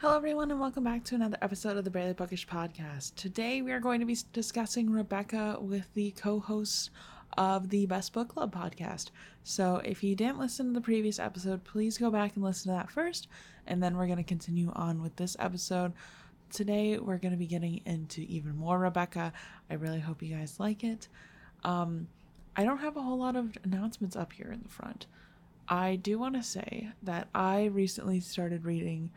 Hello, everyone, and welcome back to another episode of the Barely Bookish podcast. Today, we are going to be discussing Rebecca with the co hosts of the Best Book Club podcast. So, if you didn't listen to the previous episode, please go back and listen to that first, and then we're going to continue on with this episode. Today, we're going to be getting into even more Rebecca. I really hope you guys like it. Um, I don't have a whole lot of announcements up here in the front. I do want to say that I recently started reading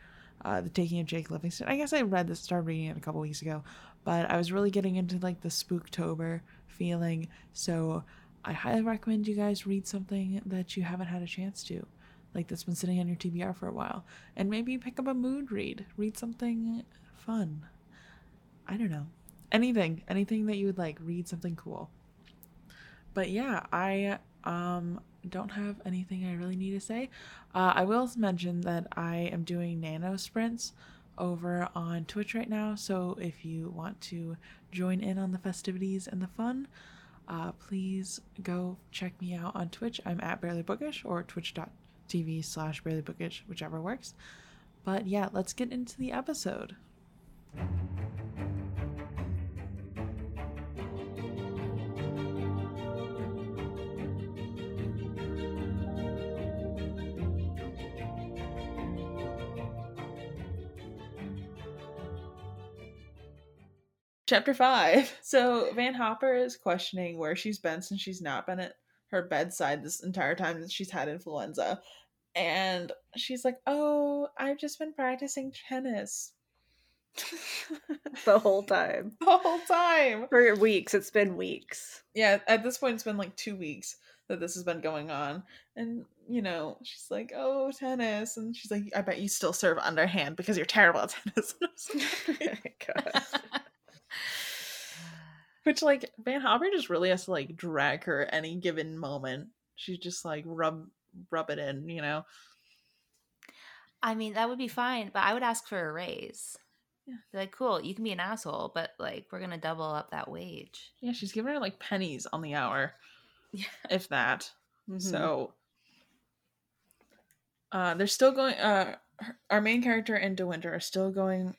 uh, The Taking of Jake Livingston. I guess I read this, started reading it a couple weeks ago, but I was really getting into like the Spooktober feeling. So I highly recommend you guys read something that you haven't had a chance to, like that's been sitting on your TBR for a while. And maybe pick up a mood read, read something fun. I don't know. Anything, anything that you would like, read something cool. But yeah, I um don't have anything I really need to say. Uh, I will mention that I am doing nano sprints over on Twitch right now. So if you want to join in on the festivities and the fun, uh, please go check me out on Twitch. I'm at Barely Bookish or twitch.tv slash Barely Bookish, whichever works. But yeah, let's get into the episode. Chapter five. So Van Hopper is questioning where she's been since she's not been at her bedside this entire time that she's had influenza. And she's like, Oh, I've just been practicing tennis. the whole time. The whole time. For weeks. It's been weeks. Yeah, at this point, it's been like two weeks that this has been going on. And, you know, she's like, oh, tennis. And she's like, I bet you still serve underhand because you're terrible at tennis. oh God. Which like Van Hopper just really has to like drag her any given moment. She's just like rub rub it in, you know. I mean, that would be fine, but I would ask for a raise. Yeah. Be like, cool, you can be an asshole, but like we're gonna double up that wage. Yeah, she's giving her like pennies on the hour. Yeah. If that. Mm-hmm. So uh they're still going uh our main character and De Winter are still going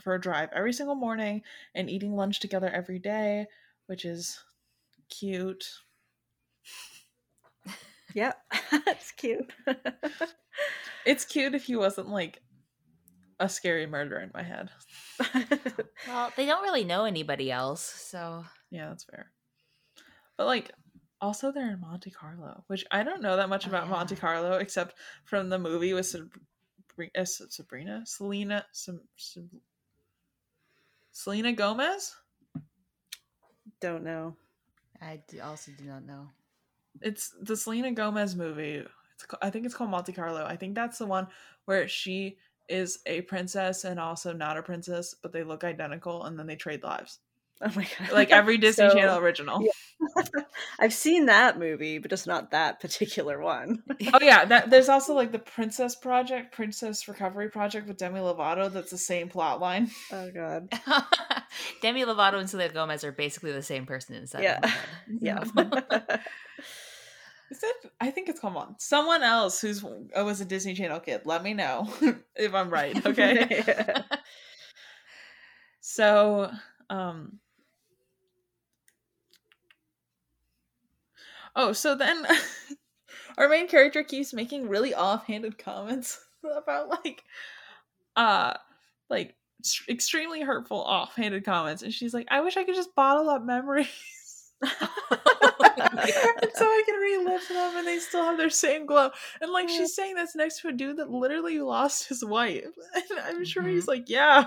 for a drive every single morning and eating lunch together every day, which is cute. Yep, it's cute. it's cute if he wasn't like a scary murder in my head. well, they don't really know anybody else, so yeah, that's fair. But like, also they're in Monte Carlo, which I don't know that much oh, about yeah. Monte Carlo except from the movie with Sabrina, uh, Sabrina, Selena, some, some Selena Gomez? Don't know. I also do not know. It's the Selena Gomez movie. It's I think it's called Monte Carlo. I think that's the one where she is a princess and also not a princess, but they look identical and then they trade lives. Oh my god! Like every Disney so, Channel original. Yeah. I've seen that movie, but just not that particular one. oh yeah, that, there's also like the Princess Project, Princess Recovery Project with Demi Lovato. That's the same plot line. Oh god. Demi Lovato and Selena Gomez are basically the same person inside. Yeah. yeah. Is it? I think it's come on. Someone else who's oh, was a Disney Channel kid. Let me know if I'm right. Okay. so, um, Oh, so then our main character keeps making really offhanded comments about like uh like extremely hurtful offhanded comments and she's like I wish I could just bottle up memories and so I can relive them and they still have their same glow. And like she's saying that's next to a dude that literally lost his wife. And I'm sure mm-hmm. he's like, Yeah,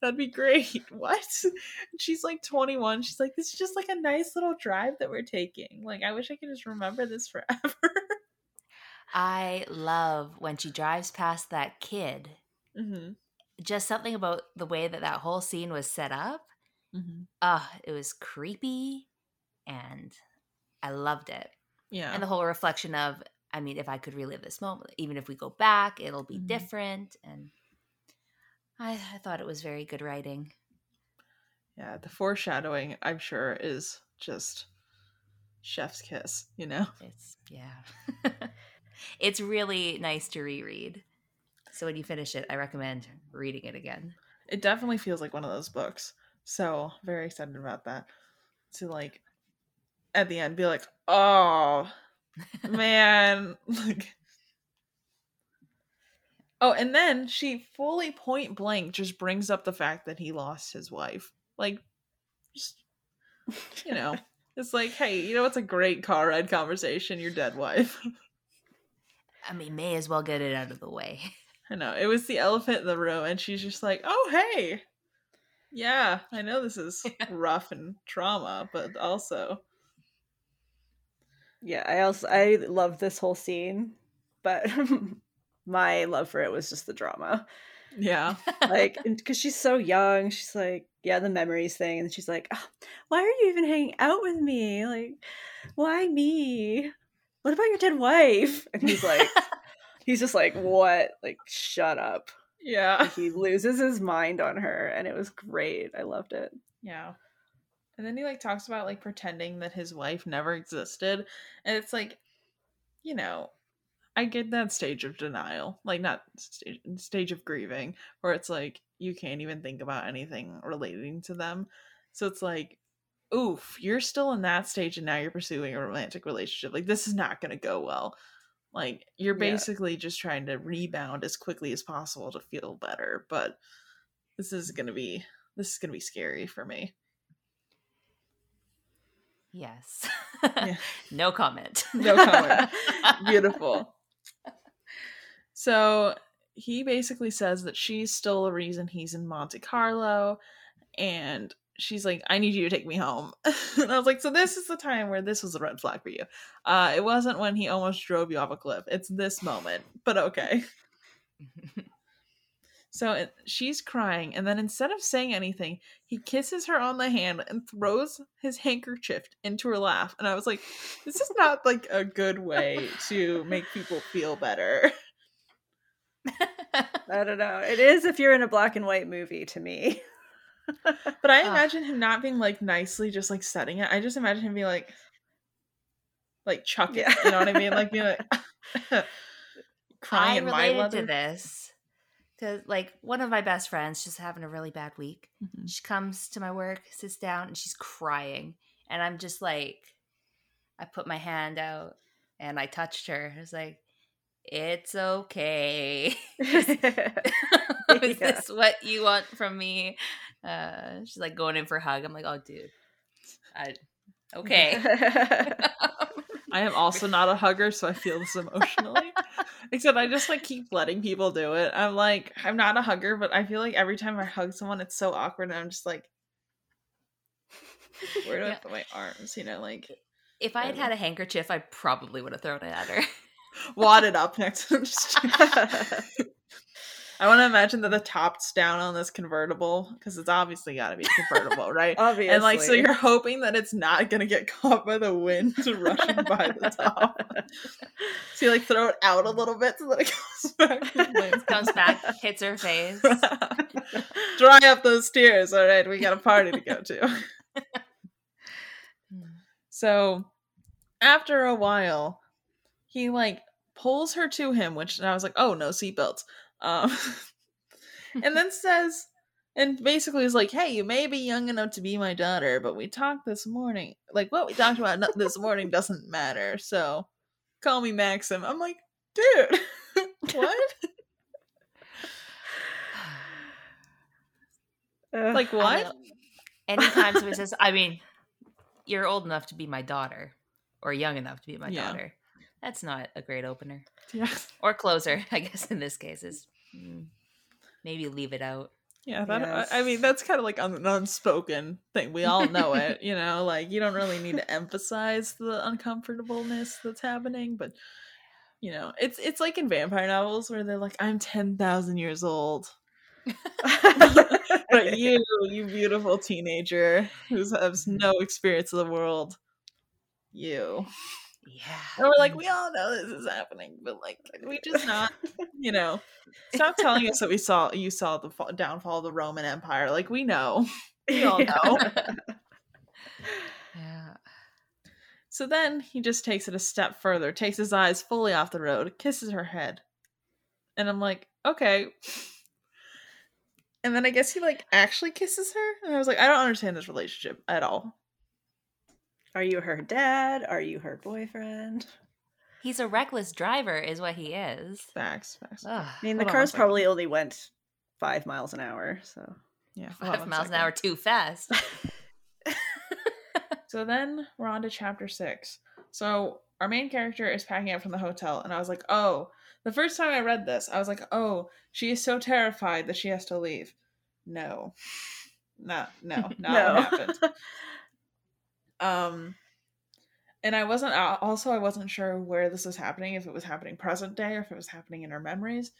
that'd be great. What? And she's like 21. She's like, This is just like a nice little drive that we're taking. Like, I wish I could just remember this forever. I love when she drives past that kid. Mm-hmm. Just something about the way that that whole scene was set up. Mm-hmm. Uh, it was creepy and I loved it. Yeah. And the whole reflection of, I mean, if I could relive this moment, even if we go back, it'll be mm-hmm. different. And I, I thought it was very good writing. Yeah, the foreshadowing, I'm sure, is just chef's kiss, you know? It's, yeah. it's really nice to reread. So when you finish it, I recommend reading it again. It definitely feels like one of those books. So very excited about that. To like at the end be like, oh man. like Oh, and then she fully point blank just brings up the fact that he lost his wife. Like just you know, it's like, hey, you know it's a great car ride conversation? Your dead wife. I mean, may as well get it out of the way. I know. It was the elephant in the room, and she's just like, oh, hey. Yeah, I know this is rough and trauma, but also. Yeah, I also I love this whole scene, but my love for it was just the drama. Yeah. like, because she's so young, she's like, yeah, the memories thing. And she's like, oh, why are you even hanging out with me? Like, why me? What about your dead wife? And he's like, he's just like, what? Like, shut up. Yeah. he loses his mind on her. And it was great. I loved it. Yeah. And then he like talks about like pretending that his wife never existed. And it's like, you know, I get that stage of denial, like not stage, stage of grieving, where it's like you can't even think about anything relating to them. So it's like, oof, you're still in that stage and now you're pursuing a romantic relationship. Like this is not going to go well. Like you're basically yeah. just trying to rebound as quickly as possible to feel better, but this is going to be this is going to be scary for me. Yes. Yeah. no comment. No comment. Beautiful. So he basically says that she's still the reason he's in Monte Carlo and she's like i need you to take me home and i was like so this is the time where this was a red flag for you uh it wasn't when he almost drove you off a cliff it's this moment but okay so it, she's crying and then instead of saying anything he kisses her on the hand and throws his handkerchief into her laugh. and i was like this is not like a good way to make people feel better I don't know. It is if you're in a black and white movie to me. but I imagine him not being like nicely just like setting it. I just imagine him being like like chuck it. Yeah. You know what I mean? Like being like crying I in my leather. to this because like one of my best friends just having a really bad week. Mm-hmm. She comes to my work, sits down, and she's crying, and I'm just like, I put my hand out and I touched her. I was like, it's okay. is yeah. this what you want from me? Uh, she's like going in for a hug. I'm like, oh, dude, I okay. I am also not a hugger, so I feel this emotionally. Except I just like keep letting people do it. I'm like, I'm not a hugger, but I feel like every time I hug someone, it's so awkward, and I'm just like, where do yeah. I put my arms? You know, like. If I had had a handkerchief, I probably would have thrown it at her wadded up next. I want to imagine that the top's down on this convertible because it's obviously got to be convertible, right? obviously. And like, so you're hoping that it's not going to get caught by the wind rushing by the top. so you like throw it out a little bit so that it goes back. Comes back, hits her face. Dry up those tears. All right, we got a party to go to. so after a while, he like pulls her to him, which I was like, oh no, seatbelts. Um, and then says, and basically is like, hey, you may be young enough to be my daughter, but we talked this morning. Like what we talked about this morning doesn't matter. So call me Maxim. I'm like, dude, what? Like what? Anytime somebody says, I mean, you're old enough to be my daughter, or young enough to be my yeah. daughter. That's not a great opener. Yeah. Or closer, I guess in this case is mm, maybe leave it out. Yeah, that yes. I mean that's kind of like an unspoken thing. We all know it, you know, like you don't really need to emphasize the uncomfortableness that's happening, but you know, it's it's like in vampire novels where they're like I'm 10,000 years old. but you, you beautiful teenager who has no experience of the world, you yeah. And we're like, mm. we all know this is happening, but like, we just not, you know, stop telling us that we saw you saw the fall, downfall of the Roman Empire. Like, we know, we all know. yeah. So then he just takes it a step further, takes his eyes fully off the road, kisses her head, and I'm like, okay. And then I guess he like actually kisses her, and I was like, I don't understand this relationship at all. Are you her dad? Are you her boyfriend? He's a reckless driver, is what he is. Facts, facts. Ugh. I mean, the cars probably only went five miles an hour, so yeah, five miles second. an hour too fast. so then we're on to chapter six. So our main character is packing up from the hotel, and I was like, oh, the first time I read this, I was like, oh, she is so terrified that she has to leave. No, not no, not no. what happened. um, and I wasn't also I wasn't sure where this was happening, if it was happening present day or if it was happening in her memories.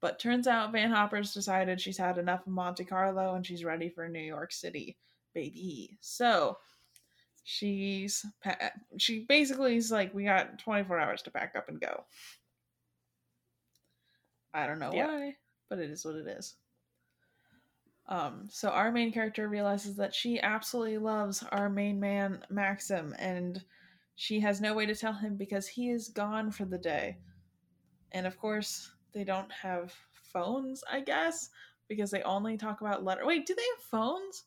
But turns out Van Hopper's decided she's had enough of Monte Carlo and she's ready for New York City, baby. So she's she basically is like, we got 24 hours to pack up and go. I don't know yeah. why, but it is what it is. Um, so our main character realizes that she absolutely loves our main man Maxim, and she has no way to tell him because he is gone for the day. And of course, they don't have phones, I guess, because they only talk about letter. Wait, do they have phones?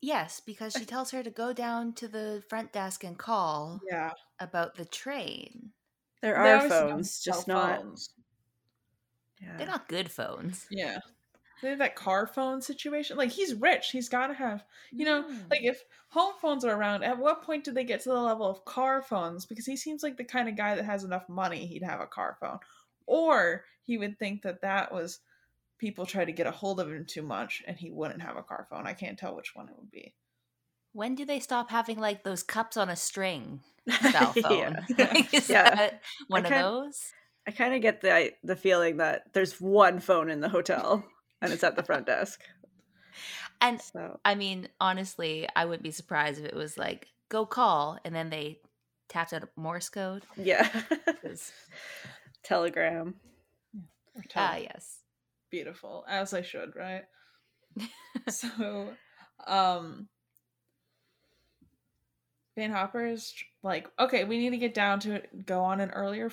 Yes, because she tells her to go down to the front desk and call. Yeah. About the train. There are phones, just not. Yeah. They're not good phones. Yeah. That car phone situation. Like he's rich. He's gotta have you know, mm. like if home phones are around, at what point do they get to the level of car phones? Because he seems like the kind of guy that has enough money he'd have a car phone. Or he would think that that was people try to get a hold of him too much and he wouldn't have a car phone. I can't tell which one it would be. When do they stop having like those cups on a string cell phone? yeah. Is yeah. that one of those? I kind of get the the feeling that there's one phone in the hotel and it's at the front desk. And so. I mean, honestly, I wouldn't be surprised if it was like go call and then they tapped out Morse code. Yeah. Telegram. Ah, uh, yes. Beautiful. As I should, right? so um Van Hopper is like, okay, we need to get down to go on an earlier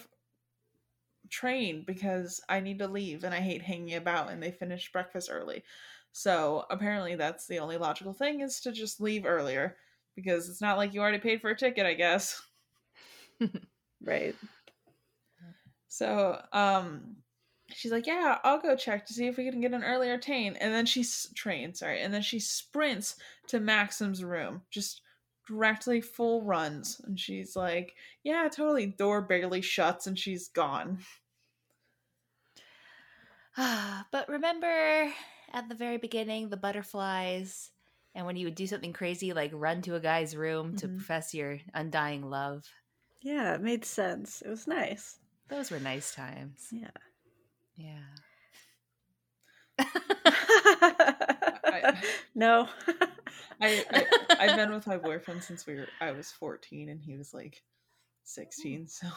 train because I need to leave and I hate hanging about and they finished breakfast early. So apparently that's the only logical thing is to just leave earlier because it's not like you already paid for a ticket, I guess. right. So, um she's like, "Yeah, I'll go check to see if we can get an earlier train." And then she's train, sorry. And then she sprints to Maxim's room. Just directly full runs and she's like yeah totally door barely shuts and she's gone but remember at the very beginning, the butterflies, and when you would do something crazy like run to a guy's room mm-hmm. to profess your undying love. Yeah, it made sense. It was nice. Those were nice times. Yeah. Yeah. I, no. I, I I've been with my boyfriend since we were I was 14 and he was like 16, so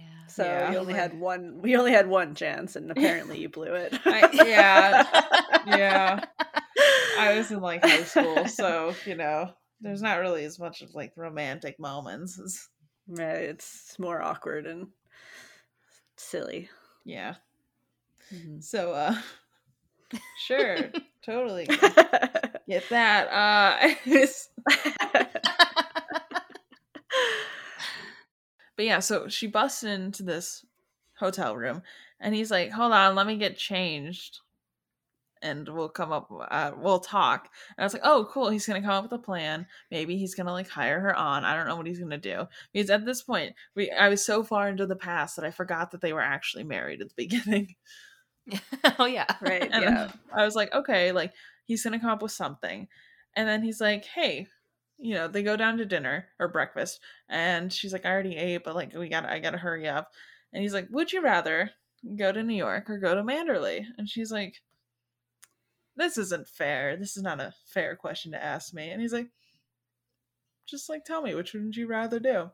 yeah. So yeah. you only had one. We only had one chance, and apparently you blew it. I, yeah, yeah. I was in like high school, so you know, there's not really as much of like romantic moments. As... Right, it's more awkward and silly. Yeah. Mm-hmm. So, uh, sure, totally get that. Uh, But yeah, so she busts into this hotel room and he's like, Hold on, let me get changed. And we'll come up, uh, we'll talk. And I was like, oh, cool. He's going to come up with a plan. Maybe he's going to like hire her on. I don't know what he's going to do. Because at this point, we I was so far into the past that I forgot that they were actually married at the beginning. oh, yeah. Right. And yeah. I was like, okay, like he's going to come up with something. And then he's like, hey, you know, they go down to dinner or breakfast, and she's like, I already ate, but like, we got, I gotta hurry up. And he's like, Would you rather go to New York or go to Manderley? And she's like, This isn't fair. This is not a fair question to ask me. And he's like, Just like, tell me, which would you rather do?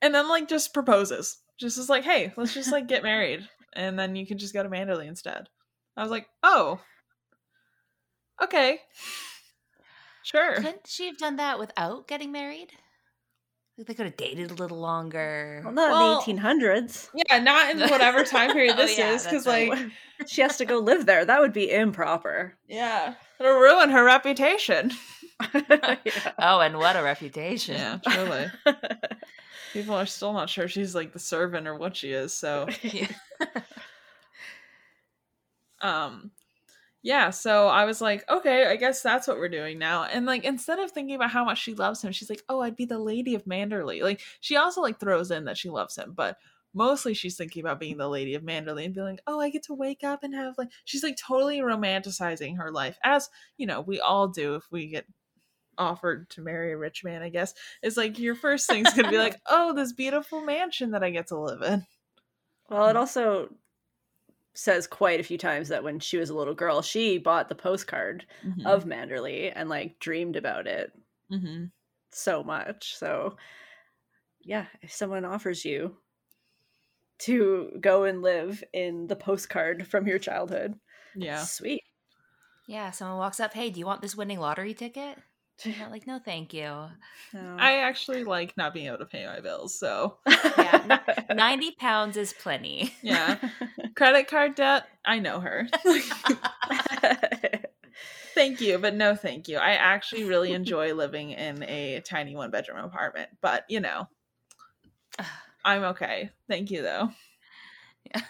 And then, like, just proposes. Just is like, Hey, let's just like get married, and then you can just go to Manderley instead. I was like, Oh, okay. Sure. Couldn't she have done that without getting married? They could have dated a little longer. Well, not well, in the 1800s. Yeah, not in whatever time period this oh, yeah, is, because like she has to go live there. That would be improper. Yeah, it'll ruin her reputation. yeah. Oh, and what a reputation! Yeah, truly. People are still not sure she's like the servant or what she is. So, um, yeah, so I was like, okay, I guess that's what we're doing now. And like instead of thinking about how much she loves him, she's like, oh, I'd be the lady of Manderley. Like she also like throws in that she loves him, but mostly she's thinking about being the lady of Manderley and being like, oh, I get to wake up and have like she's like totally romanticizing her life as you know we all do if we get offered to marry a rich man. I guess is like your first thing's gonna be like, oh, this beautiful mansion that I get to live in. Well, it mm. also says quite a few times that when she was a little girl, she bought the postcard mm-hmm. of Manderley and like dreamed about it mm-hmm. so much. So, yeah, if someone offers you to go and live in the postcard from your childhood, yeah, sweet. Yeah, someone walks up, hey, do you want this winning lottery ticket? Not like, no, thank you. No. I actually like not being able to pay my bills, so yeah, ninety pounds is plenty. Yeah, credit card debt. I know her. thank you, but no, thank you. I actually really enjoy living in a tiny one bedroom apartment, but you know, I'm okay. Thank you, though. Yeah.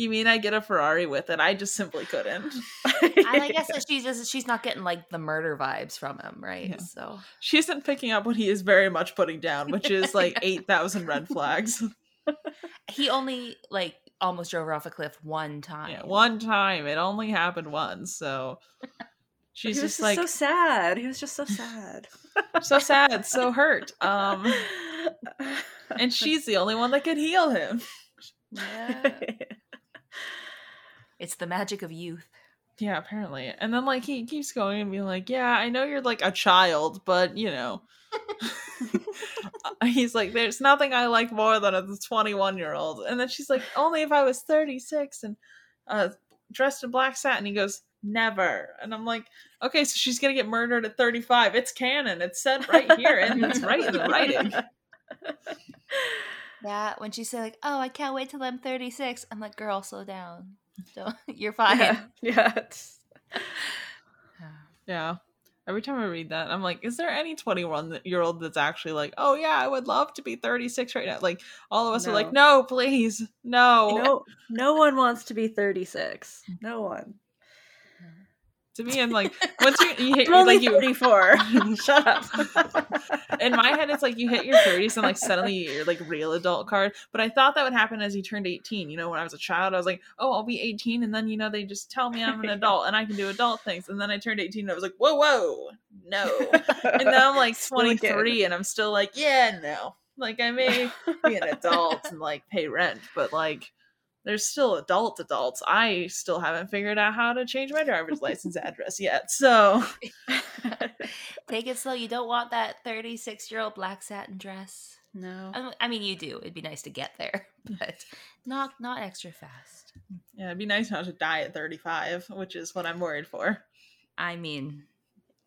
You mean I get a Ferrari with it? I just simply couldn't. I guess that she's just she's not getting like the murder vibes from him, right? Yeah. So she isn't picking up what he is very much putting down, which is like eight thousand red flags. he only like almost drove her off a cliff one time. Yeah, one time. It only happened once, so she's just, just, like so sad. He was just so sad. so sad, so hurt. Um and she's the only one that could heal him. Yeah. It's the magic of youth. Yeah, apparently. And then like he keeps going and being like, "Yeah, I know you're like a child, but you know." He's like, "There's nothing I like more than a 21 year old." And then she's like, "Only if I was 36 and uh, dressed in black satin." He goes, "Never." And I'm like, "Okay, so she's gonna get murdered at 35. It's canon. It's said right here, and it's right in the writing." Yeah, when she said like, "Oh, I can't wait till I'm 36," I'm like, "Girl, slow down." So you're fine. Yeah. Yeah. yeah. Every time I read that, I'm like, is there any 21 year old that's actually like, oh yeah, I would love to be 36 right now? Like all of us no. are like, no, please, no. No, no one wants to be 36. No one to me i'm like once you, you hit I'm like you 34 shut up. In my head it's like you hit your 30s and like suddenly you're like real adult card. But i thought that would happen as you turned 18 you know when i was a child i was like oh i'll be 18 and then you know they just tell me i'm an adult and i can do adult things. And then i turned 18 and i was like whoa whoa no. And now i'm like 23 and i'm still like yeah no. Like i may be an adult and like pay rent but like there's still adult adults. I still haven't figured out how to change my driver's license address yet. So take it slow. You don't want that 36 year old black satin dress. No. I mean, you do. It'd be nice to get there, but not not extra fast. Yeah, it'd be nice not to die at 35, which is what I'm worried for. I mean,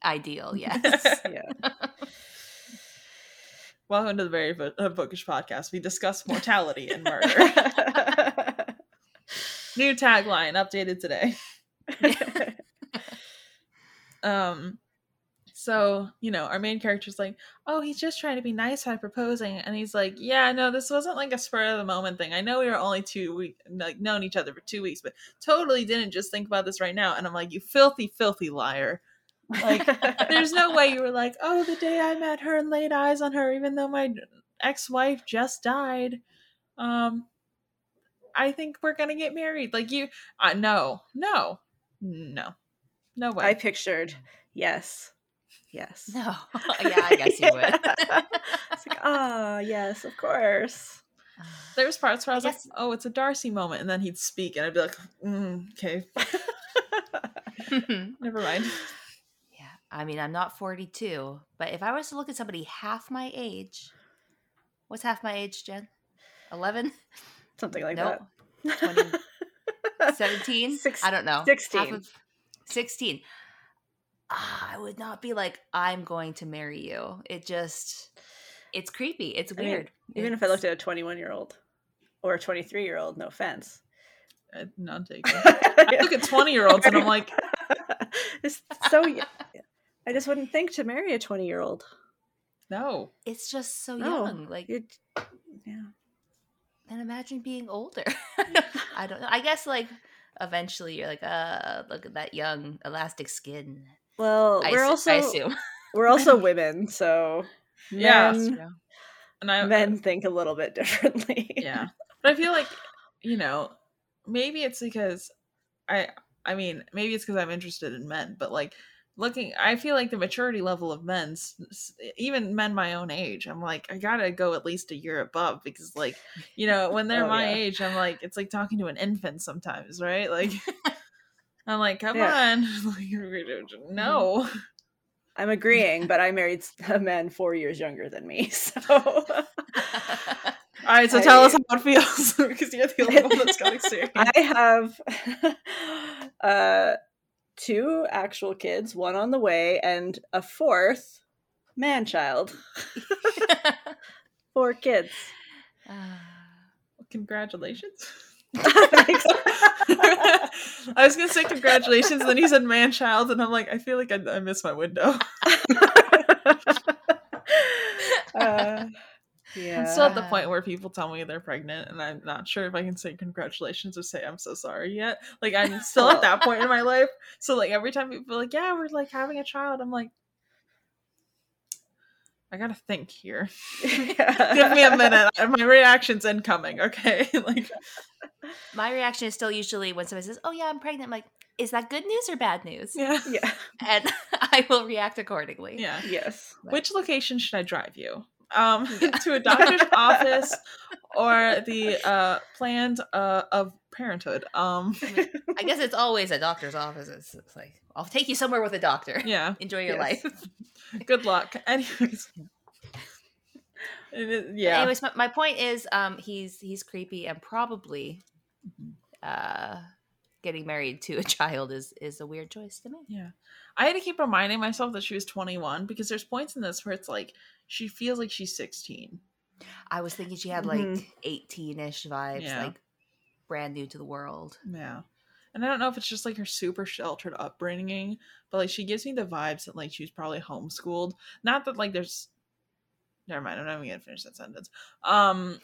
ideal, yes. yeah. Welcome to the very uh, bookish podcast. We discuss mortality and murder. New tagline updated today. um so, you know, our main character's like, "Oh, he's just trying to be nice by proposing." And he's like, "Yeah, no, this wasn't like a spur of the moment thing. I know we were only two weeks like known each other for 2 weeks, but totally didn't just think about this right now." And I'm like, "You filthy filthy liar." Like there's no way you were like, "Oh, the day I met her and laid eyes on her even though my ex-wife just died." Um I think we're gonna get married. Like you, uh, no, no, no, no way. I pictured yes, yes. No, yeah, I guess you would. it's like, ah, oh, yes, of course. There's parts where I was I guess... like, oh, it's a Darcy moment, and then he'd speak, and I'd be like, mm, okay, never mind. Yeah, I mean, I'm not 42, but if I was to look at somebody half my age, what's half my age, Jen? 11? Something like nope. that. 17? I don't know. 16. 16. Ah, I would not be like, I'm going to marry you. It just. it's creepy. It's weird. I mean, even it's... if I looked at a 21 year old or a 23 year old, no offense. Uh, none taken. I look at 20 year olds and I'm like, it's so. I just wouldn't think to marry a 20 year old. No. It's just so no. young. Like, it, yeah. And imagine being older. I don't know. I guess, like, eventually you're like, uh, look at that young elastic skin. Well, I we're also, I assume. we're also women, so. Yeah. Men, and I, men think a little bit differently. yeah. But I feel like, you know, maybe it's because I I mean, maybe it's because I'm interested in men, but like looking, I feel like the maturity level of men's, even men my own age, I'm like, I gotta go at least a year above because, like, you know, when they're oh, my yeah. age, I'm like, it's like talking to an infant sometimes, right? Like, I'm like, come yeah. on, no. I'm agreeing, but I married a man four years younger than me, so. All right, so I, tell us how it feels because you're the only one that's got experience. I have uh, two actual kids, one on the way, and a fourth man child. Four kids. Uh, congratulations. I was gonna say congratulations, and then he said man child, and I'm like, I feel like I, I missed my window. uh, yeah. I'm still at the point where people tell me they're pregnant, and I'm not sure if I can say congratulations or say I'm so sorry yet. Like I'm still at that point in my life. So like every time people are like, "Yeah, we're like having a child," I'm like, I gotta think here. Yeah. Give me a minute. My reaction's incoming. Okay, like my reaction is still usually when somebody says, "Oh yeah, I'm pregnant." I'm like, is that good news or bad news? Yeah, yeah, and I will react accordingly. Yeah, yes. Which location should I drive you? Um, to a doctor's office or the uh, plans uh, of parenthood. Um, I, mean, I, guess it's always a doctor's office. It's, it's, like I'll take you somewhere with a doctor. Yeah, enjoy your yes. life. Good luck. Anyways. yeah. Anyways, my, my, point is, um, he's he's creepy and probably, mm-hmm. uh, getting married to a child is is a weird choice to me. Yeah. I had to keep reminding myself that she was 21 because there's points in this where it's like she feels like she's 16. I was thinking she had like mm-hmm. 18ish vibes, yeah. like brand new to the world. Yeah. And I don't know if it's just like her super sheltered upbringing, but like she gives me the vibes that like she was probably homeschooled. Not that like there's never mind, I'm not even gonna finish that sentence. Um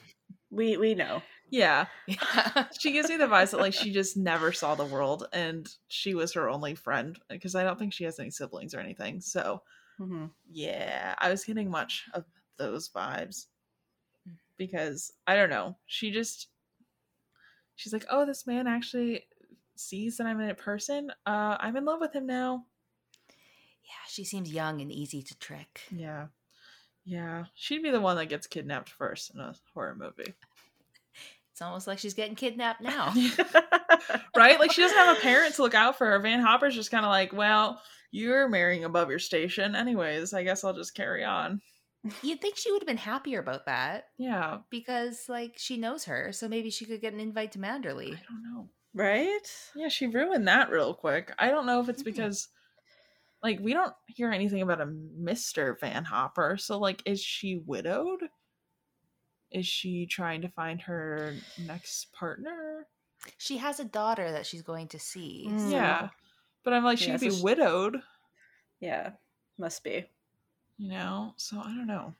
we we know. Yeah. yeah. she gives me the vibes that like she just never saw the world and she was her only friend because I don't think she has any siblings or anything. So mm-hmm. yeah, I was getting much of those vibes because I don't know. She just she's like, "Oh, this man actually sees that I'm in a person. Uh I'm in love with him now." Yeah, she seems young and easy to trick. Yeah. Yeah, she'd be the one that gets kidnapped first in a horror movie. It's almost like she's getting kidnapped now. right? Like she doesn't have a parent to look out for her. Van Hopper's just kind of like, well, you're marrying above your station. Anyways, I guess I'll just carry on. You'd think she would have been happier about that. Yeah. Because, like, she knows her. So maybe she could get an invite to Manderley. I don't know. Right? Yeah, she ruined that real quick. I don't know if it's because, like, we don't hear anything about a Mr. Van Hopper. So, like, is she widowed? Is she trying to find her next partner? She has a daughter that she's going to see. Mm. So. Yeah. But I'm like, she yeah, could so be she... widowed. Yeah, must be. You know, so I don't know.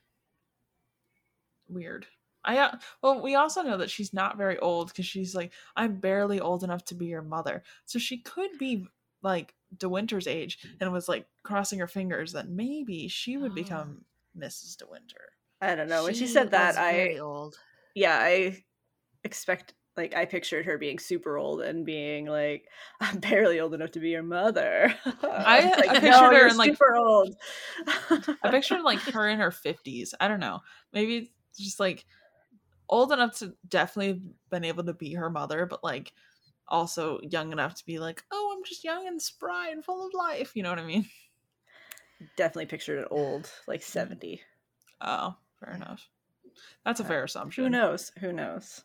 Weird. I uh, well, we also know that she's not very old because she's like, I'm barely old enough to be your mother. So she could be like De Winter's age and was like crossing her fingers that maybe she would oh. become Mrs. De Winter. I don't know. When she, she said that, I old. Yeah, I expect like I pictured her being super old and being like, "I'm barely old enough to be your mother." I, like, I pictured no, her in like super old. I pictured like her in her fifties. I don't know. Maybe just like old enough to definitely been able to be her mother, but like also young enough to be like, "Oh, I'm just young and spry and full of life." You know what I mean? Definitely pictured it old, like mm. seventy. Oh, Fair enough. That's a fair assumption. Who knows? Who knows?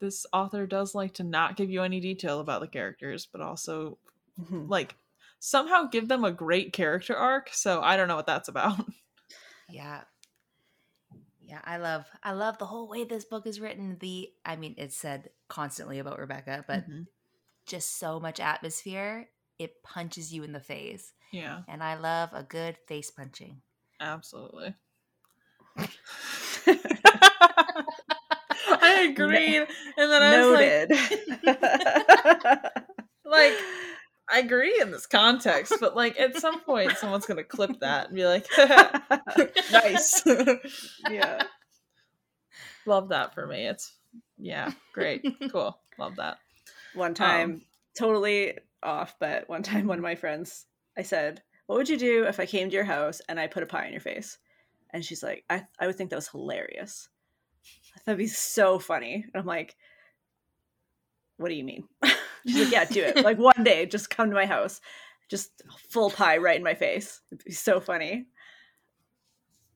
This author does like to not give you any detail about the characters, but also mm-hmm. like somehow give them a great character arc. So I don't know what that's about. Yeah. Yeah, I love I love the whole way this book is written. The I mean, it's said constantly about Rebecca, but mm-hmm. just so much atmosphere. It punches you in the face. Yeah. And I love a good face punching. Absolutely. I agreed. And then I Noted. was like, like I agree in this context, but like at some point someone's gonna clip that and be like, nice. yeah. Love that for me. It's yeah, great. cool. Love that. One time, um, totally off, but one time one of my friends, I said, What would you do if I came to your house and I put a pie in your face? And she's like, I, I would think that was hilarious. That'd be so funny. And I'm like, What do you mean? She's like, Yeah, do it. like one day, just come to my house. Just full pie right in my face. It'd be so funny.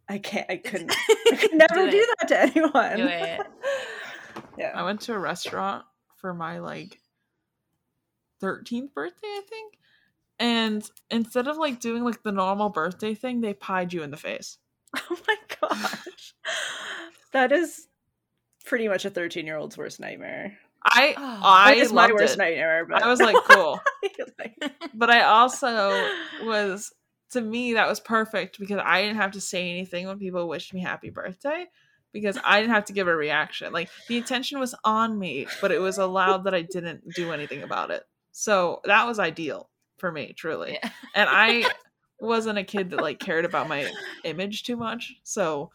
I can't I couldn't I could never do, do that to anyone. Do it. yeah. I went to a restaurant for my like 13th birthday, I think. And instead of like doing like the normal birthday thing, they pied you in the face. Oh my gosh. that is pretty much a 13 year old's worst nightmare. I oh, I is my worst it. nightmare. But... I was like, cool. but I also was to me that was perfect because I didn't have to say anything when people wished me happy birthday because I didn't have to give a reaction. Like the attention was on me, but it was allowed that I didn't do anything about it. So that was ideal for me, truly. Yeah. and I wasn't a kid that like cared about my image too much. So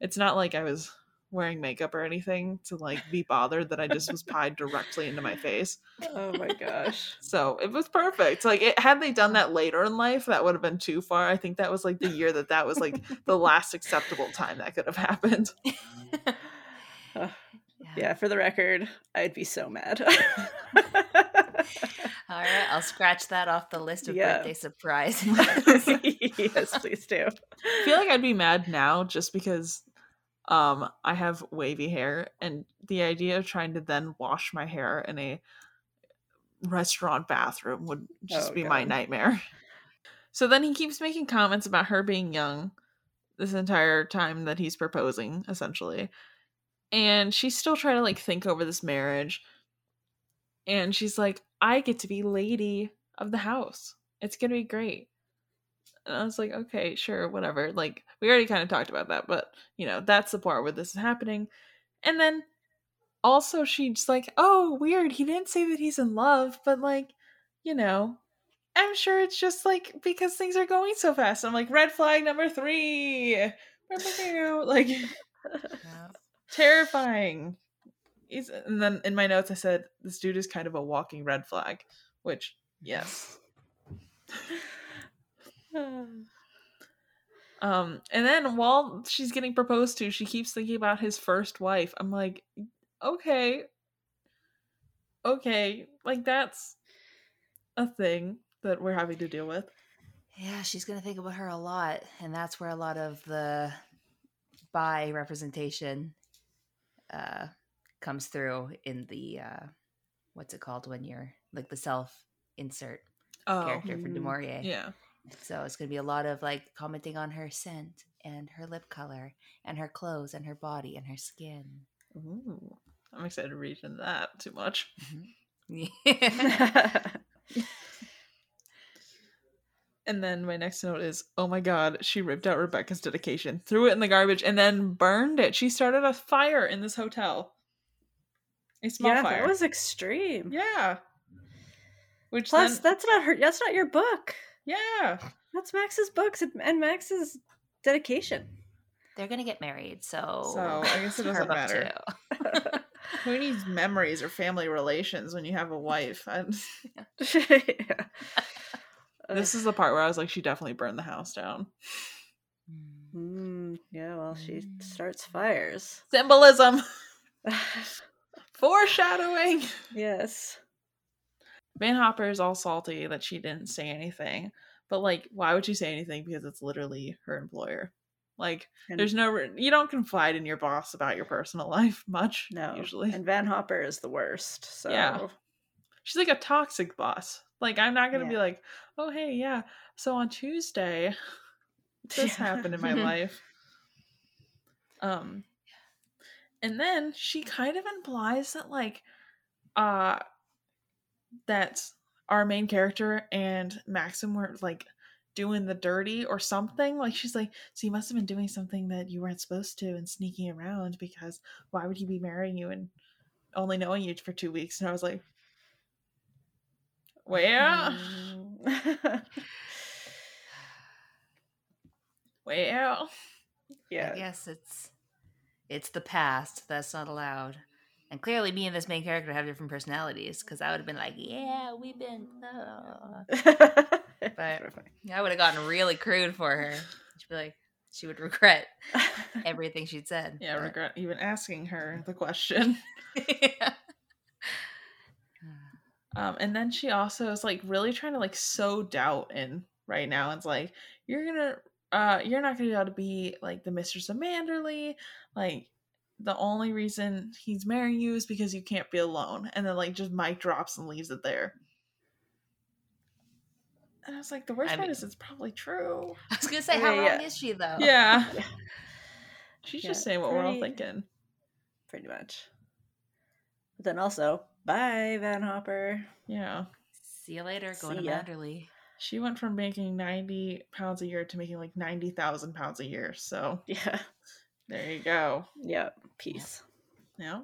it's not like I was wearing makeup or anything to like be bothered that I just was pied directly into my face. Oh my gosh. So it was perfect. Like it, had they done that later in life, that would have been too far. I think that was like the year that that was like the last acceptable time that could have happened. Uh, yeah, for the record, I'd be so mad. All right, I'll scratch that off the list of yeah. birthday surprises. yes, please do. I feel like I'd be mad now just because um I have wavy hair and the idea of trying to then wash my hair in a restaurant bathroom would just oh, be God. my nightmare. So then he keeps making comments about her being young this entire time that he's proposing essentially. And she's still trying to like think over this marriage and she's like, I get to be lady of the house. It's gonna be great. And I was like, okay, sure, whatever. Like, we already kind of talked about that, but you know, that's the part where this is happening. And then also she's like, oh, weird, he didn't say that he's in love, but like, you know, I'm sure it's just like because things are going so fast. I'm like, red flag number three. Like terrifying. He's, and then in my notes I said this dude is kind of a walking red flag, which yes. um, and then while she's getting proposed to, she keeps thinking about his first wife. I'm like, okay, okay, like that's a thing that we're having to deal with. Yeah, she's gonna think about her a lot, and that's where a lot of the bi representation uh comes through in the uh what's it called when you're like the self insert oh, character for Du Maurier. Yeah. So it's gonna be a lot of like commenting on her scent and her lip color and her clothes and her body and her skin. Ooh. I'm excited to read into that too much. Mm-hmm. Yeah. and then my next note is, oh my god, she ripped out Rebecca's dedication, threw it in the garbage, and then burned it. She started a fire in this hotel. A small yeah, fire. that was extreme. Yeah. Which plus then... that's not her. That's not your book. Yeah. That's Max's books and Max's dedication. They're gonna get married, so so I guess it doesn't matter. Who needs memories or family relations when you have a wife? yeah. This is the part where I was like, she definitely burned the house down. Mm, yeah, well, she starts fires. Symbolism. Foreshadowing. Yes. Van Hopper is all salty that she didn't say anything. But like, why would she say anything? Because it's literally her employer. Like, and there's no you don't confide in your boss about your personal life much. No, usually. And Van Hopper is the worst. So yeah, she's like a toxic boss. Like, I'm not gonna yeah. be like, oh hey, yeah. So on Tuesday, this yeah. happened in my life. Um, and then she kind of implies that like, uh, that our main character and Maxim were like doing the dirty or something. Like she's like, so you must have been doing something that you weren't supposed to and sneaking around because why would he be marrying you and only knowing you for two weeks? And I was like, well, well, yeah. I guess it's it's the past. That's not allowed. And clearly, me and this main character have different personalities because I would have been like, "Yeah, we've been," uh. but I would have gotten really crude for her. She'd be like, she would regret everything she'd said. Yeah, but. regret even asking her the question. yeah. Um, and then she also is like really trying to like sow doubt in right now. It's like you're gonna, uh, you're not gonna be able to be like the mistress of Manderley. Like the only reason he's marrying you is because you can't be alone. And then like just Mike drops and leaves it there. And I was like, the worst I part mean, is it's probably true. I was gonna say, how yeah, wrong yeah. is she though? Yeah. She's just saying what pretty, we're all thinking. Pretty much. But then also, bye, Van Hopper. Yeah. See you later. Go to Manderley. She went from making 90 pounds a year to making like 90,000 pounds a year. So, yeah. There you go. Yep. Peace. Yeah.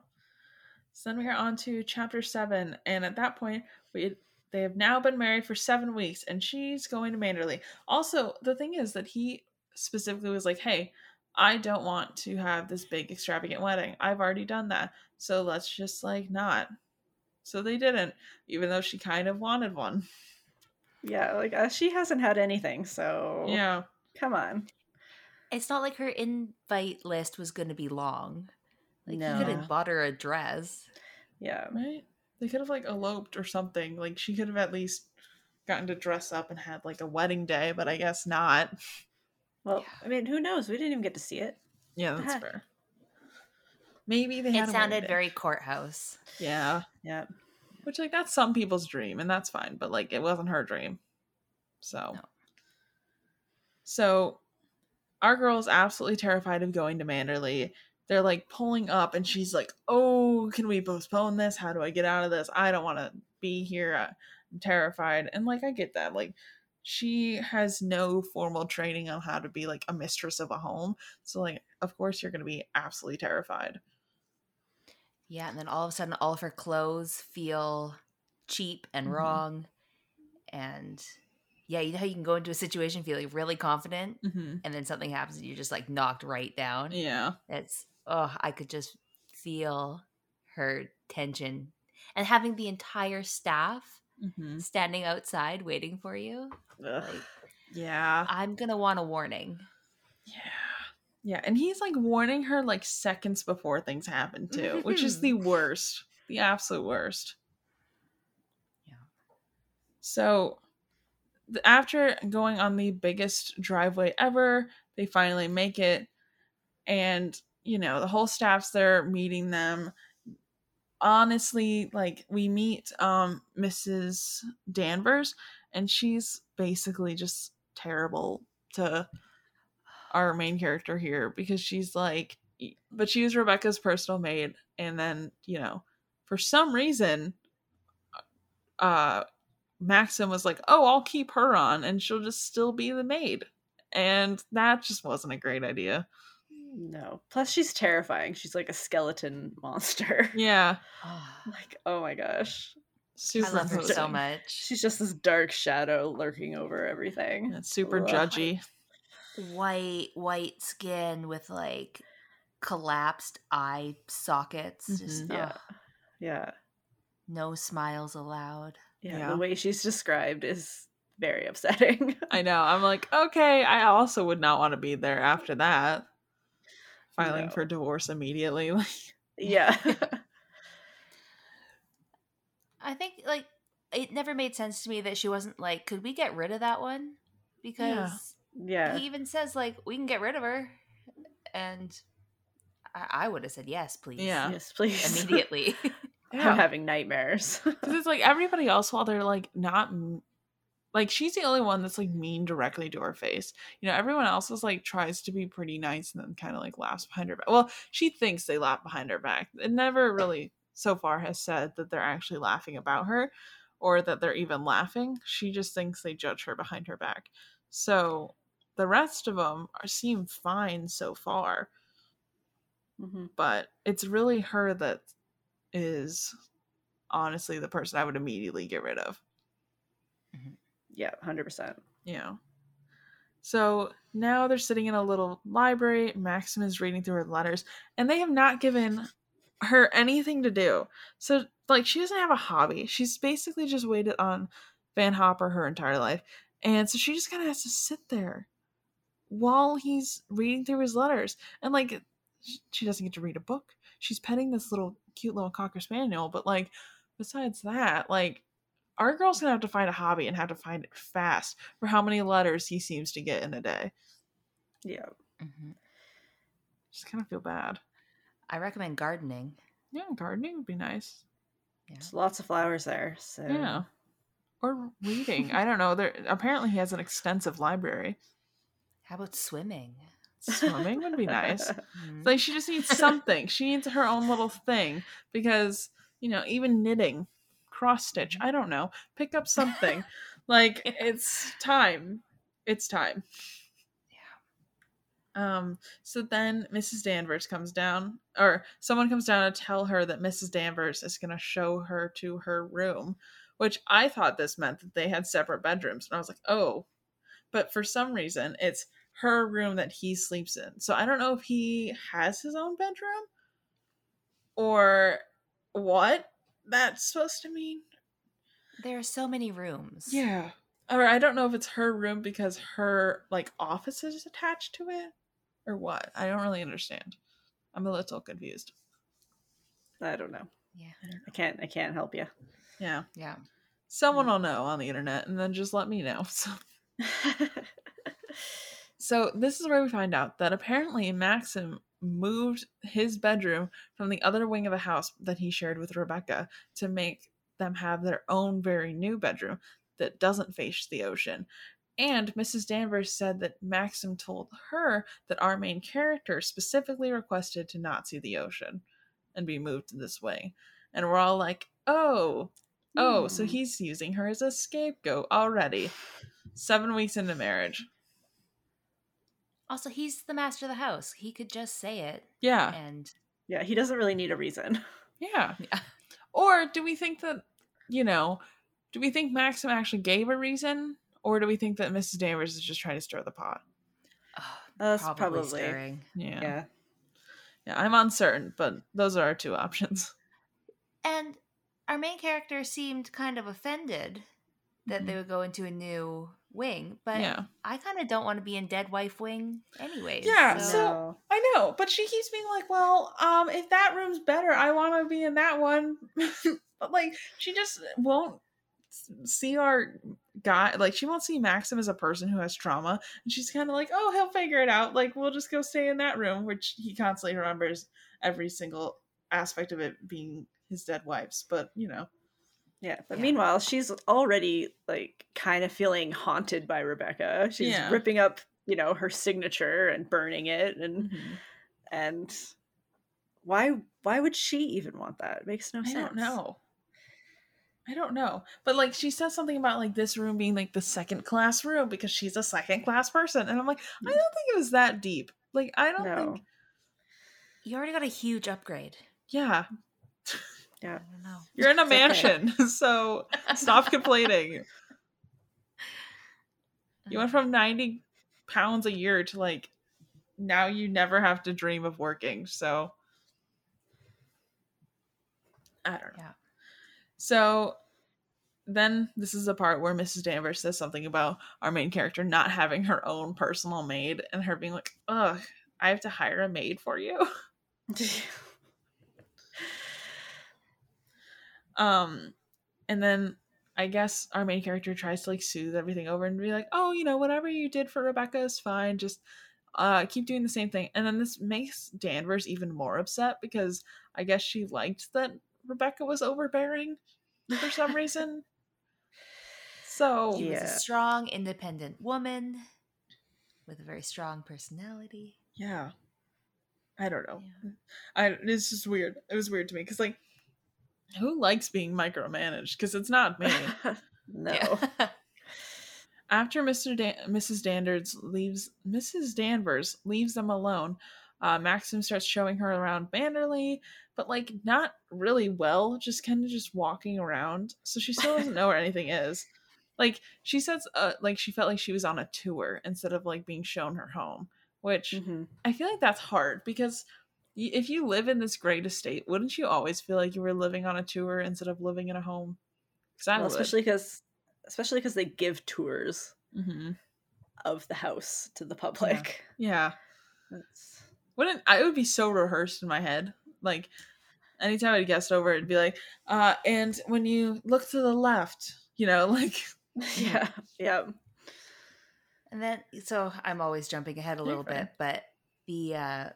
So then we are on to chapter seven. And at that point, we they have now been married for seven weeks, and she's going to Manderley. Also, the thing is that he specifically was like, "Hey, I don't want to have this big extravagant wedding. I've already done that, so let's just like not." So they didn't, even though she kind of wanted one. Yeah, like uh, she hasn't had anything, so yeah, come on. It's not like her invite list was going to be long. Like no. you could have bought her a dress. Yeah, right. They could have like eloped or something. Like she could have at least gotten to dress up and had like a wedding day, but I guess not. Well, yeah. I mean, who knows? We didn't even get to see it. Yeah, that's fair. Maybe they had. It sounded very courthouse. Yeah, yeah. Which like that's some people's dream, and that's fine. But like it wasn't her dream. So. No. So, our girl is absolutely terrified of going to Manderley they're like pulling up and she's like oh can we postpone this how do i get out of this i don't want to be here i'm terrified and like i get that like she has no formal training on how to be like a mistress of a home so like of course you're going to be absolutely terrified yeah and then all of a sudden all of her clothes feel cheap and mm-hmm. wrong and yeah, you know how you can go into a situation feeling really confident, mm-hmm. and then something happens and you're just like knocked right down. Yeah, it's oh, I could just feel her tension and having the entire staff mm-hmm. standing outside waiting for you. Like, yeah. I'm going to want a warning. Yeah. Yeah. And he's like warning her like seconds before things happen too, which is the worst. The absolute worst. Yeah. So after going on the biggest driveway ever, they finally make it. And you know, the whole staff's there meeting them. Honestly, like we meet um Mrs. Danvers and she's basically just terrible to our main character here because she's like but she was Rebecca's personal maid and then, you know, for some reason uh Maxim was like, "Oh, I'll keep her on and she'll just still be the maid." And that just wasn't a great idea. No. Plus, she's terrifying. She's like a skeleton monster. Yeah. like, oh my gosh. Super I love her so much. She's just this dark shadow lurking over everything. It's super Ugh. judgy. White, white skin with like collapsed eye sockets. Mm-hmm. Just yeah, yeah. No smiles allowed. Yeah, yeah, the way she's described is very upsetting. I know. I'm like, okay, I also would not want to be there after that filing no. for divorce immediately. yeah. I think like it never made sense to me that she wasn't like, could we get rid of that one? Because yeah, yeah. he even says like we can get rid of her, and I, I would have said yes, please. Yeah, yes, please, immediately. yeah. I'm having nightmares because it's like everybody else while they're like not Like she's the only one that's like mean directly to her face. You know, everyone else is like tries to be pretty nice and then kind of like laughs behind her back. Well, she thinks they laugh behind her back. It never really so far has said that they're actually laughing about her or that they're even laughing. She just thinks they judge her behind her back. So the rest of them are, seem fine so far. Mm-hmm. But it's really her that is honestly the person I would immediately get rid of. Mm-hmm. Yeah, 100%. Yeah. So now they're sitting in a little library. Maxim is reading through her letters, and they have not given her anything to do. So, like, she doesn't have a hobby. She's basically just waited on Van Hopper her entire life. And so she just kind of has to sit there while he's reading through his letters. And, like, she doesn't get to read a book. She's petting this little cute little cocker spaniel, but, like, besides that, like, our girl's gonna have to find a hobby and have to find it fast for how many letters he seems to get in a day. Yeah. Mm-hmm. Just kind of feel bad. I recommend gardening. Yeah, gardening would be nice. Yeah. There's lots of flowers there. So yeah, or reading. I don't know. There apparently he has an extensive library. How about swimming? Swimming would be nice. mm-hmm. Like she just needs something. she needs her own little thing because you know even knitting, cross stitch. I don't know. Pick up something. like it's time. It's time. Yeah. Um, so then Mrs. Danvers comes down, or someone comes down to tell her that Mrs. Danvers is going to show her to her room, which I thought this meant that they had separate bedrooms. And I was like, oh. But for some reason, it's her room that he sleeps in. So I don't know if he has his own bedroom or what that's supposed to mean. There are so many rooms. Yeah. Or I don't know if it's her room because her like office is attached to it or what? I don't really understand. I'm a little confused. I don't know. Yeah. I, know. I can't I can't help you. Yeah. Yeah. Someone mm. will know on the internet and then just let me know. So So this is where we find out that apparently Maxim moved his bedroom from the other wing of the house that he shared with Rebecca to make them have their own very new bedroom that doesn't face the ocean. And Mrs. Danvers said that Maxim told her that our main character specifically requested to not see the ocean and be moved this way. And we're all like, oh, oh, mm. so hmm. he's using her as a scapegoat already. Seven weeks into marriage. Also, he's the master of the house. He could just say it. Yeah. And yeah, he doesn't really need a reason. Yeah. yeah. Or do we think that, you know, do we think Maxim actually gave a reason or do we think that Mrs. Danvers is just trying to stir the pot? Oh, That's probably, probably stirring. Yeah. yeah. Yeah, I'm uncertain, but those are our two options. And our main character seemed kind of offended that mm-hmm. they would go into a new wing, but yeah. I kind of don't want to be in Dead Wife Wing anyways. Yeah, so. so. I know, but she keeps being like, "Well, um, if that room's better, I want to be in that one." but like, she just won't see our guy like she won't see maxim as a person who has trauma and she's kind of like oh he'll figure it out like we'll just go stay in that room which he constantly remembers every single aspect of it being his dead wife's but you know yeah but yeah. meanwhile she's already like kind of feeling haunted by rebecca she's yeah. ripping up you know her signature and burning it and mm-hmm. and why why would she even want that it makes no I sense don't know I don't know. But like she says something about like this room being like the second class room because she's a second class person. And I'm like, I don't think it was that deep. Like I don't no. think You already got a huge upgrade. Yeah. Yeah. I don't know. You're in a mansion, okay. so stop complaining. You went from 90 pounds a year to like now you never have to dream of working. So I don't know. Yeah. So then this is the part where Mrs. Danvers says something about our main character not having her own personal maid and her being like, ugh, I have to hire a maid for you. um and then I guess our main character tries to like soothe everything over and be like, oh, you know, whatever you did for Rebecca is fine. Just uh keep doing the same thing. And then this makes Danvers even more upset because I guess she liked that Rebecca was overbearing for some reason. So she yeah. was a strong, independent woman with a very strong personality. Yeah. I don't know. Yeah. I it's just weird. It was weird to me because like, who likes being micromanaged? Because it's not me. no. After Mr. Dan- Mrs. Danvers leaves, Mrs. Danvers leaves them alone. Uh, Maxim starts showing her around Manderley, but like not really well, just kind of just walking around. So she still doesn't know where anything is. Like she says, uh, like she felt like she was on a tour instead of like being shown her home, which mm-hmm. I feel like that's hard because if you live in this great estate, wouldn't you always feel like you were living on a tour instead of living in a home? Well, especially because, especially because they give tours mm-hmm. of the house to the public. Yeah. yeah. Wouldn't I would be so rehearsed in my head. Like anytime I'd guest over, it'd be like, uh, and when you look to the left, you know, like Yeah. Yeah. And then so I'm always jumping ahead a little bit, but the uh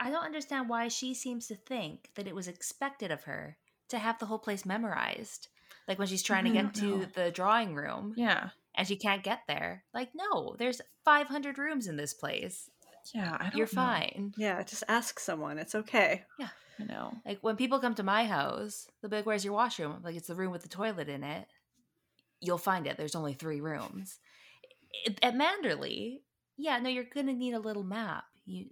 I don't understand why she seems to think that it was expected of her to have the whole place memorized. Like when she's trying to mm-hmm. get to the drawing room. Yeah. And she can't get there. Like, no, there's 500 rooms in this place. Yeah, I You're know. fine. Yeah, just ask someone. It's okay. Yeah. I know. Like when people come to my house, they'll be like, Where's your washroom? Like it's the room with the toilet in it. You'll find it. There's only three rooms. At Manderley, yeah, no, you're gonna need a little map. You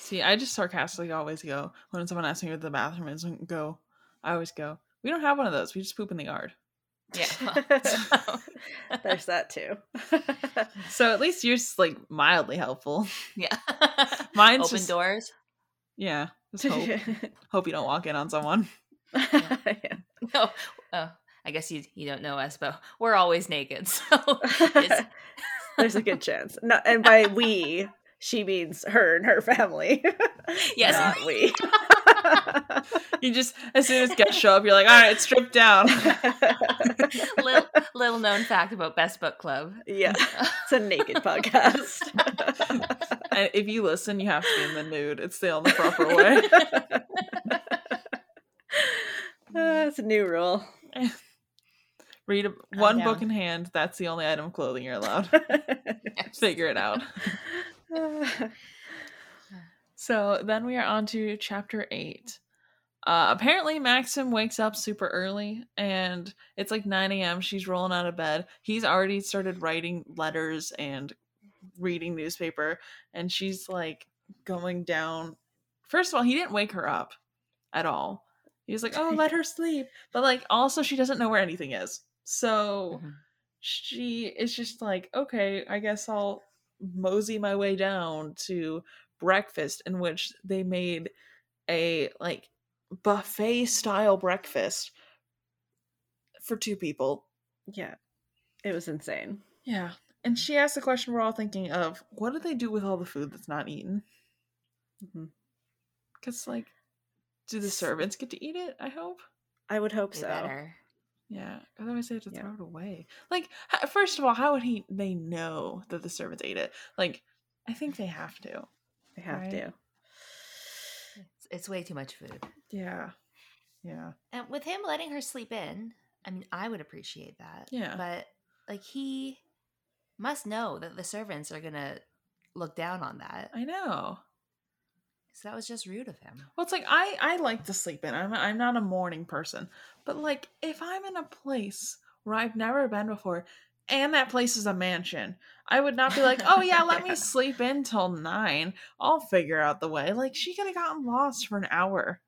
see, I just sarcastically always go when someone asks me where the bathroom is and go, I always go, We don't have one of those. We just poop in the yard. Yeah. There's that too. so at least yours like mildly helpful. Yeah. Mine's open just, doors. Yeah. Just hope. hope you don't walk in on someone. Yeah. yeah. No. Oh, I guess you you don't know us, but we're always naked, so there's a good chance. No, and by we, she means her and her family. Yes, Not we. you just as soon as guests show up, you're like, all right, strip down. little, little known fact about Best Book Club. Yeah, it's a naked podcast. and if you listen, you have to be in the nude. It's the only proper way. That's uh, a new rule. Read a, one book in hand. That's the only item of clothing you're allowed. Figure it out. so then we are on to chapter eight. Uh, apparently, Maxim wakes up super early and it's like 9 a.m. She's rolling out of bed. He's already started writing letters and reading newspaper, and she's like going down. First of all, he didn't wake her up at all. He was like, "Oh, let her sleep," but like also she doesn't know where anything is, so mm-hmm. she is just like, "Okay, I guess I'll mosey my way down to breakfast in which they made a like buffet style breakfast for two people. Yeah. It was insane. Yeah. And she asked the question we're all thinking of what do they do with all the food that's not eaten? Because, mm-hmm. like, do the servants get to eat it? I hope. I would hope they so. Better. Yeah, otherwise they have to yeah. throw it away. Like, first of all, how would he? They know that the servants ate it. Like, I think they have to. They have right? to. It's, it's way too much food. Yeah, yeah. And with him letting her sleep in, I mean, I would appreciate that. Yeah. But like, he must know that the servants are gonna look down on that. I know. So that was just rude of him. Well, it's like I I like to sleep in. I'm I'm not a morning person, but like if I'm in a place where I've never been before, and that place is a mansion, I would not be like, oh yeah, let me sleep in till nine. I'll figure out the way. Like she could have gotten lost for an hour,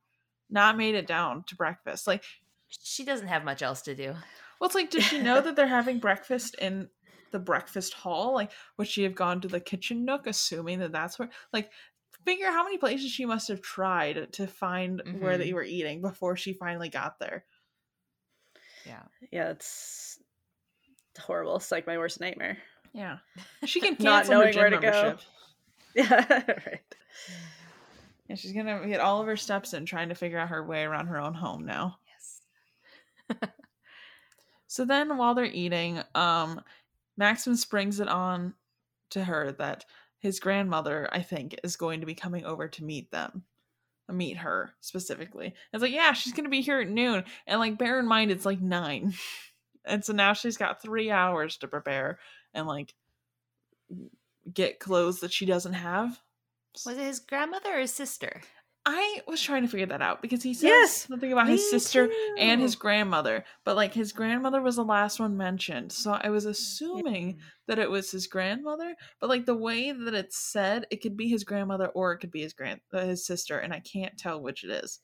not made it down to breakfast. Like she doesn't have much else to do. Well, it's like, does she know that they're having breakfast in the breakfast hall? Like, would she have gone to the kitchen nook, assuming that that's where? Like, figure how many places she must have tried to find mm-hmm. where they were eating before she finally got there. Yeah. Yeah, it's horrible. It's like my worst nightmare. Yeah. She can cancel her gym membership. Go. Yeah, right. Yeah, she's gonna get all of her steps in trying to figure out her way around her own home now. Yes. so then while they're eating, um Maxim springs it on to her that his grandmother, I think, is going to be coming over to meet them. Uh, meet her specifically. It's like, yeah, she's gonna be here at noon. And like bear in mind it's like nine. and so now she's got three hours to prepare and like get clothes that she doesn't have. Was it his grandmother or his sister? I was trying to figure that out because he says yes, something about his sister too. and his grandmother, but like his grandmother was the last one mentioned. So I was assuming yeah. that it was his grandmother, but like the way that it's said, it could be his grandmother or it could be his grand uh, his sister, and I can't tell which it is.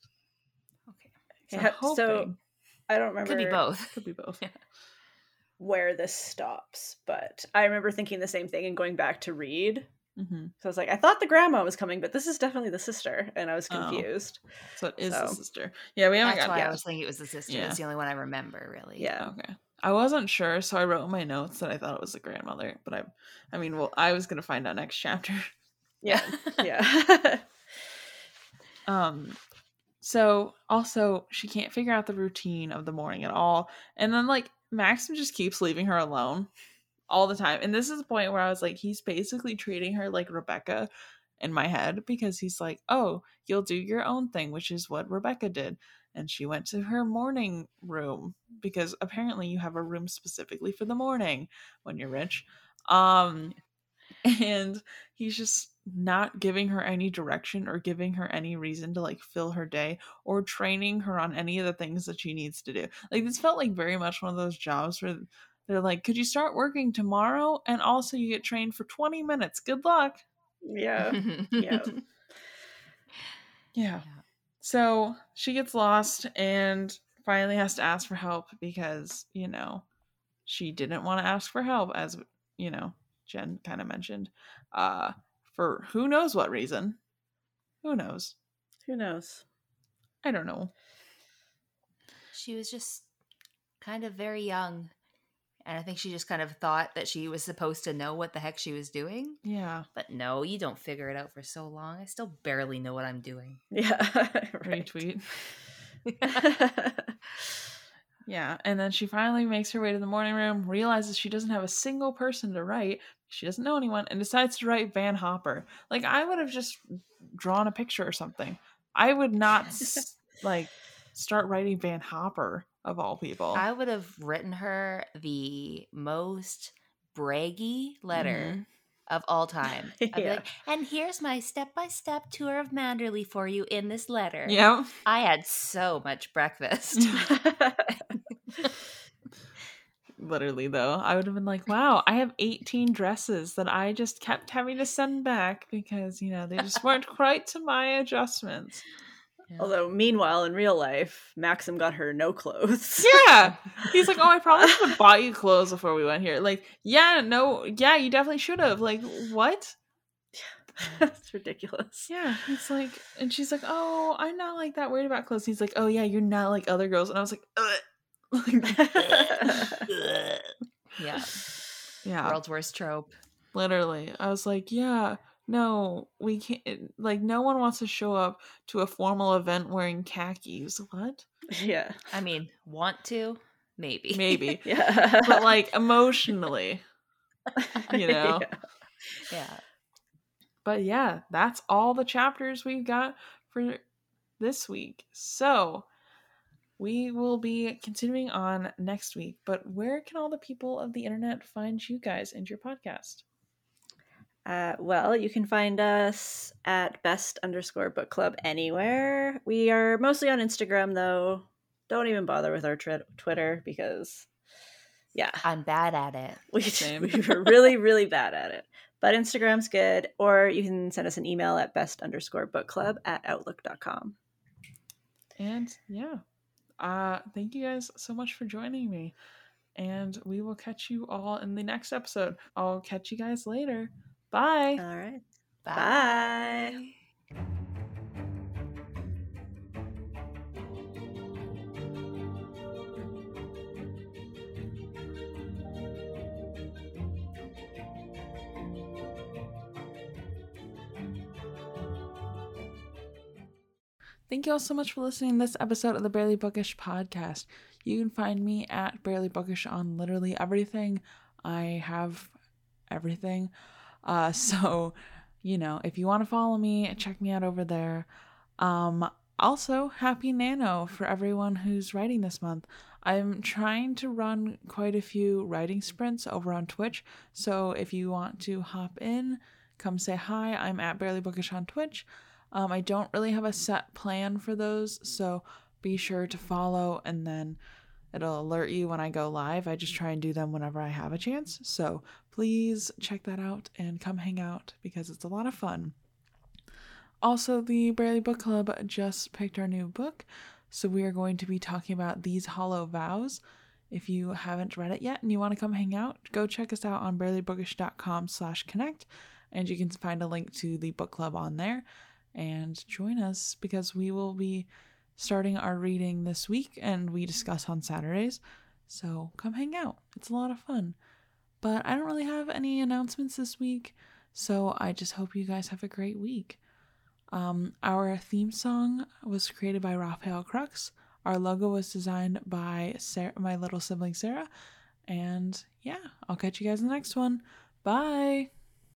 Okay, so, yeah, so I don't remember. Could be both. Could be both. yeah. Where this stops, but I remember thinking the same thing and going back to read Mm-hmm. So I was like, I thought the grandma was coming, but this is definitely the sister, and I was oh. confused. Oh. So it is so. the sister. Yeah, we haven't That's got. why I was thinking it was the sister. Yeah. It's the only one I remember, really. Yeah. Okay. I wasn't sure, so I wrote in my notes that I thought it was the grandmother. But I, I mean, well, I was gonna find out next chapter. Yeah. yeah. um. So also, she can't figure out the routine of the morning at all, and then like Maxim just keeps leaving her alone all the time. And this is the point where I was like, he's basically treating her like Rebecca in my head because he's like, oh, you'll do your own thing, which is what Rebecca did. And she went to her morning room because apparently you have a room specifically for the morning when you're rich. Um, and he's just not giving her any direction or giving her any reason to like fill her day or training her on any of the things that she needs to do. Like this felt like very much one of those jobs where they're like, could you start working tomorrow? And also, you get trained for 20 minutes. Good luck. Yeah. yeah. Yeah. So she gets lost and finally has to ask for help because, you know, she didn't want to ask for help, as, you know, Jen kind of mentioned, uh, for who knows what reason. Who knows? Who knows? I don't know. She was just kind of very young and I think she just kind of thought that she was supposed to know what the heck she was doing. Yeah. But no, you don't figure it out for so long. I still barely know what I'm doing. Yeah. Retweet. yeah. And then she finally makes her way to the morning room, realizes she doesn't have a single person to write. She doesn't know anyone, and decides to write Van Hopper. Like, I would have just drawn a picture or something. I would not, like, start writing Van Hopper of all people. I would have written her the most braggy letter mm-hmm. of all time. yeah. Like, and here's my step by step tour of Manderley for you in this letter. Yeah. I had so much breakfast. Literally, though, I would have been like, wow, I have 18 dresses that I just kept having to send back because, you know, they just weren't quite to my adjustments. Yeah. Although, meanwhile, in real life, Maxim got her no clothes. yeah. He's like, oh, I probably should have bought you clothes before we went here. Like, yeah, no, yeah, you definitely should have. Like, what? That's ridiculous. Yeah. It's like, and she's like, oh, I'm not like that worried about clothes. He's like, oh, yeah, you're not like other girls. And I was like, yeah. Yeah. World's worst trope. Literally. I was like, yeah no, we can't. Eh, like, no one wants to show up to a formal event wearing khakis. What? Yeah. I mean, want to? Maybe. Maybe. yeah. But, like, emotionally, you know? Yeah. yeah. But yeah, that's all the chapters we've got for this week. So, we will be continuing on next week. But where can all the people of the internet find you guys and your podcast? Uh, well, you can find us at best underscore book club anywhere. We are mostly on Instagram, though. Don't even bother with our tri- Twitter because, yeah, I'm bad at it. We, we were really, really bad at it. But Instagram's good, or you can send us an email at best underscore book club at outlook.com. And yeah, uh, thank you guys so much for joining me. And we will catch you all in the next episode. I'll catch you guys later. Bye. All right. Bye. Bye. Thank you all so much for listening to this episode of the Barely Bookish podcast. You can find me at Barely Bookish on literally everything. I have everything. Uh, so, you know, if you want to follow me, check me out over there. Um, Also, happy Nano for everyone who's writing this month. I'm trying to run quite a few writing sprints over on Twitch, so if you want to hop in, come say hi. I'm at Barely Bookish on Twitch. Um, I don't really have a set plan for those, so be sure to follow and then it'll alert you when I go live. I just try and do them whenever I have a chance. So please check that out and come hang out because it's a lot of fun. Also, the Barely Book Club just picked our new book, so we are going to be talking about These Hollow Vows. If you haven't read it yet and you want to come hang out, go check us out on barelybookish.com slash connect, and you can find a link to the book club on there and join us because we will be starting our reading this week and we discuss on Saturdays. So come hang out. It's a lot of fun. But I don't really have any announcements this week, so I just hope you guys have a great week. Um, our theme song was created by Raphael Crux. Our logo was designed by Sarah, my little sibling Sarah. And yeah, I'll catch you guys in the next one. Bye.